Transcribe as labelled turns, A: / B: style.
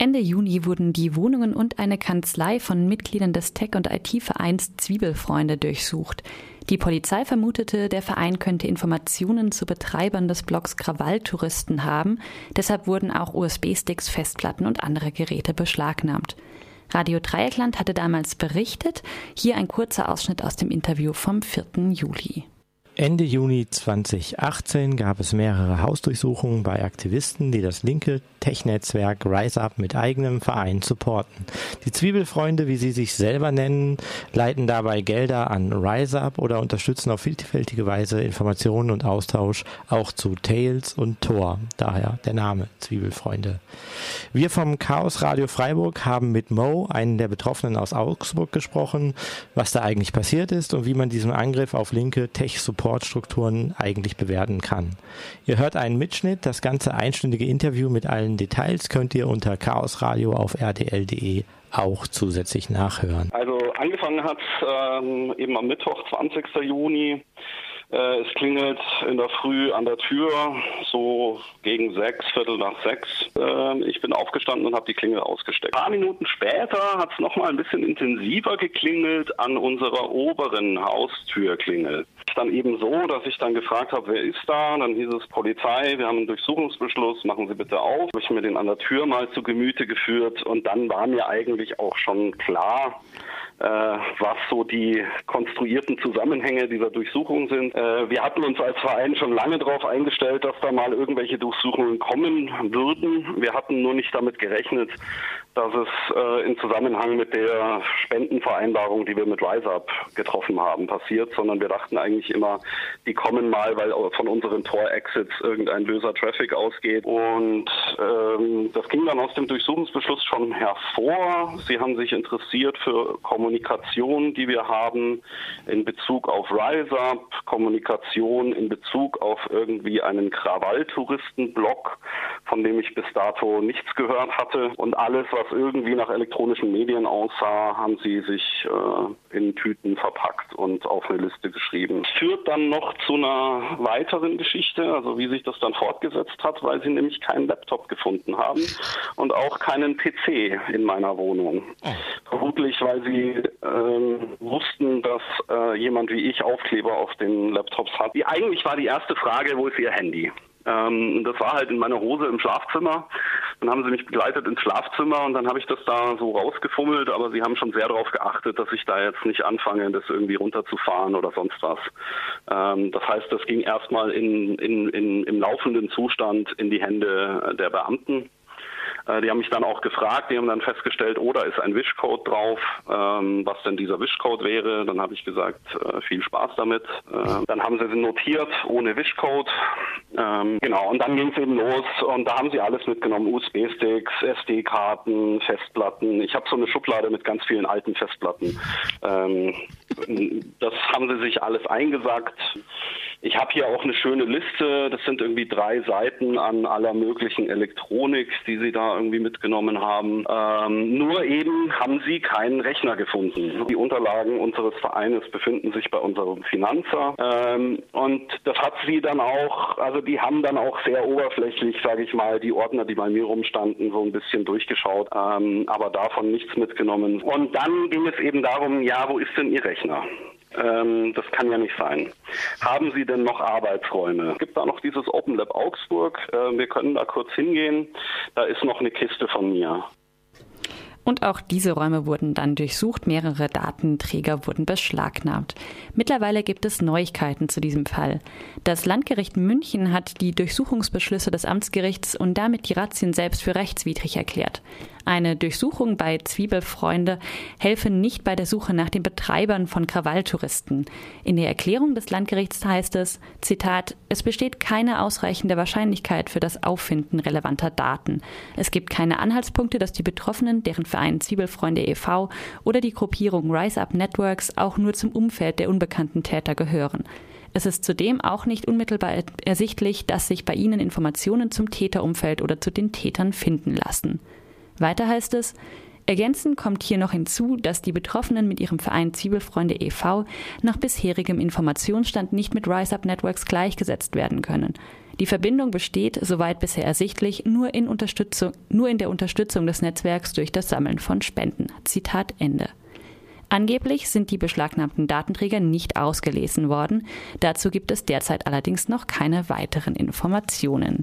A: Ende Juni wurden die Wohnungen und eine Kanzlei von Mitgliedern des Tech- und IT-Vereins Zwiebelfreunde durchsucht. Die Polizei vermutete, der Verein könnte Informationen zu Betreibern des Blogs Krawalltouristen haben. Deshalb wurden auch USB-Sticks, Festplatten und andere Geräte beschlagnahmt. Radio Dreieckland hatte damals berichtet. Hier ein kurzer Ausschnitt aus dem Interview vom 4. Juli.
B: Ende Juni 2018 gab es mehrere Hausdurchsuchungen bei Aktivisten, die das linke Tech-Netzwerk RiseUp mit eigenem Verein supporten. Die Zwiebelfreunde, wie sie sich selber nennen, leiten dabei Gelder an RiseUp oder unterstützen auf vielfältige Weise Informationen und Austausch auch zu Tails und Tor, daher der Name Zwiebelfreunde. Wir vom Chaos Radio Freiburg haben mit Mo, einen der Betroffenen aus Augsburg, gesprochen, was da eigentlich passiert ist und wie man diesen Angriff auf linke Tech-Support Supportstrukturen eigentlich bewerten kann. Ihr hört einen Mitschnitt. Das ganze einstündige Interview mit allen Details könnt ihr unter Chaos Radio auf rdl.de auch zusätzlich nachhören.
C: Also angefangen hat ähm, eben am Mittwoch, 20. Juni. Äh, es klingelt in der Früh an der Tür, so gegen sechs, Viertel nach sechs. Äh, ich bin aufgestanden und habe die Klingel ausgesteckt. Ein paar Minuten später hat es nochmal ein bisschen intensiver geklingelt an unserer oberen Haustürklingel dann eben so, dass ich dann gefragt habe, wer ist da? Dann hieß es Polizei, wir haben einen Durchsuchungsbeschluss, machen Sie bitte auf. Habe ich mir den an der Tür mal zu Gemüte geführt und dann war mir eigentlich auch schon klar, äh, was so die konstruierten Zusammenhänge dieser Durchsuchung sind. Äh, wir hatten uns als Verein schon lange darauf eingestellt, dass da mal irgendwelche Durchsuchungen kommen würden. Wir hatten nur nicht damit gerechnet, dass es äh, in Zusammenhang mit der Spendenvereinbarung, die wir mit RiseUp getroffen haben, passiert, sondern wir dachten eigentlich immer, die kommen mal, weil von unseren Tor-Exits irgendein böser Traffic ausgeht. Und ähm, das ging dann aus dem Durchsuchungsbeschluss schon hervor. Sie haben sich interessiert für Kommunikation, die wir haben in Bezug auf RiseUp, Kommunikation in Bezug auf irgendwie einen Krawall-Touristen-Blog, von dem ich bis dato nichts gehört hatte. Und alles, was irgendwie nach elektronischen Medien aussah, haben sie sich äh, in Tüten verpackt und auf eine Liste geschrieben. Führt dann noch zu einer weiteren Geschichte, also wie sich das dann fortgesetzt hat, weil sie nämlich keinen Laptop gefunden haben und auch keinen PC in meiner Wohnung. Oh. Vermutlich, weil sie äh, wussten, dass äh, jemand wie ich Aufkleber auf den Laptops hat. Die, eigentlich war die erste Frage, wo ist ihr Handy? Ähm, das war halt in meiner Hose im Schlafzimmer. Dann haben sie mich begleitet ins Schlafzimmer und dann habe ich das da so rausgefummelt, aber sie haben schon sehr darauf geachtet, dass ich da jetzt nicht anfange, das irgendwie runterzufahren oder sonst was. Ähm, das heißt, das ging erstmal in, in, in, im laufenden Zustand in die Hände der Beamten. Äh, die haben mich dann auch gefragt, die haben dann festgestellt, oh, da ist ein Wischcode drauf, ähm, was denn dieser Wischcode wäre. Dann habe ich gesagt, äh, viel Spaß damit. Äh, dann haben sie notiert, ohne Wischcode. Ähm, genau, und dann ging es eben los und da haben sie alles mitgenommen, USB-Sticks, SD-Karten, Festplatten. Ich habe so eine Schublade mit ganz vielen alten Festplatten. Ähm, das haben sie sich alles eingesackt. Ich habe hier auch eine schöne Liste. Das sind irgendwie drei Seiten an aller möglichen Elektronik, die sie da irgendwie mitgenommen haben. Ähm, nur eben haben sie keinen Rechner gefunden. Die Unterlagen unseres Vereines befinden sich bei unserem Finanzer. Ähm, und das hat sie dann auch, also die haben dann auch sehr oberflächlich, sage ich mal, die Ordner, die bei mir rumstanden, so ein bisschen durchgeschaut, ähm, aber davon nichts mitgenommen. Und dann ging es eben darum, ja, wo ist denn Ihr Rechner? Ähm, das kann ja nicht sein. Haben Sie denn noch Arbeitsräume? Es gibt da noch dieses Open Lab Augsburg. Äh, wir können da kurz hingehen. Da ist noch eine Kiste von mir.
A: Und auch diese Räume wurden dann durchsucht, mehrere Datenträger wurden beschlagnahmt. Mittlerweile gibt es Neuigkeiten zu diesem Fall. Das Landgericht München hat die Durchsuchungsbeschlüsse des Amtsgerichts und damit die Razzien selbst für rechtswidrig erklärt. Eine Durchsuchung bei Zwiebelfreunde helfe nicht bei der Suche nach den Betreibern von Krawalltouristen. In der Erklärung des Landgerichts heißt es, Zitat, es besteht keine ausreichende Wahrscheinlichkeit für das Auffinden relevanter Daten. Es gibt keine Anhaltspunkte, dass die Betroffenen, deren Verein Zwiebelfreunde e.V. oder die Gruppierung Rise Up Networks auch nur zum Umfeld der unbekannten Täter gehören. Es ist zudem auch nicht unmittelbar ersichtlich, dass sich bei ihnen Informationen zum Täterumfeld oder zu den Tätern finden lassen. Weiter heißt es, Ergänzend kommt hier noch hinzu, dass die Betroffenen mit ihrem Verein Zwiebelfreunde e.V. nach bisherigem Informationsstand nicht mit RiseUp Networks gleichgesetzt werden können. Die Verbindung besteht, soweit bisher ersichtlich, nur in, Unterstützung, nur in der Unterstützung des Netzwerks durch das Sammeln von Spenden. Zitat Ende. Angeblich sind die beschlagnahmten Datenträger nicht ausgelesen worden. Dazu gibt es derzeit allerdings noch keine weiteren Informationen.